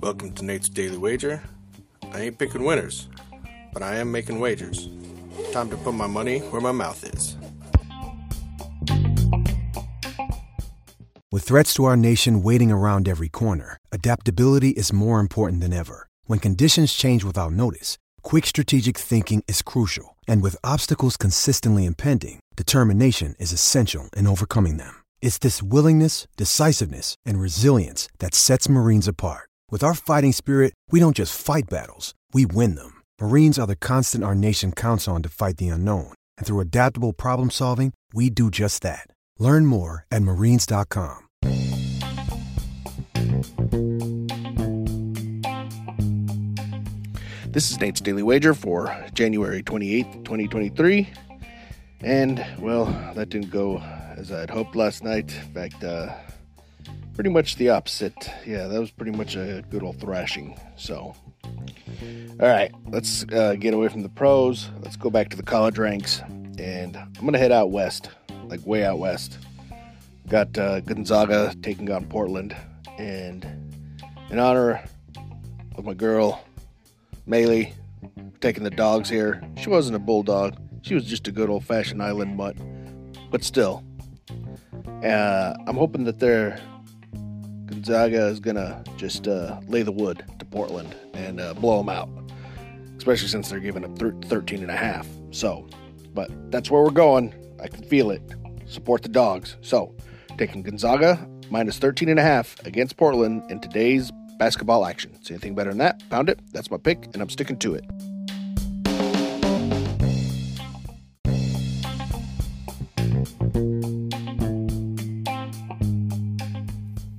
Welcome to Nate's Daily Wager. I ain't picking winners, but I am making wagers. Time to put my money where my mouth is. With threats to our nation waiting around every corner, adaptability is more important than ever. When conditions change without notice, quick strategic thinking is crucial. And with obstacles consistently impending, determination is essential in overcoming them. It's this willingness, decisiveness, and resilience that sets Marines apart. With our fighting spirit, we don't just fight battles, we win them. Marines are the constant our nation counts on to fight the unknown. And through adaptable problem solving, we do just that. Learn more at marines.com. This is Nate's Daily Wager for January 28th, 2023. And, well, that didn't go as I'd hoped last night. In fact, uh, pretty much the opposite. Yeah, that was pretty much a good old thrashing. So, all right, let's uh, get away from the pros. Let's go back to the college ranks. And I'm to head out west, like way out west. Got uh, Gonzaga taking on Portland. And in honor of my girl, Maylee, taking the dogs here. She wasn't a bulldog. She was just a good old fashioned island mutt. But still, uh, I'm hoping that their Gonzaga is gonna just uh, lay the wood to Portland and uh, blow them out, especially since they're giving up thir- 13 and a half. So, but that's where we're going. I can feel it. Support the dogs. So, taking Gonzaga minus 13 and a half against Portland in today's basketball action. See anything better than that? Pound it. That's my pick, and I'm sticking to it.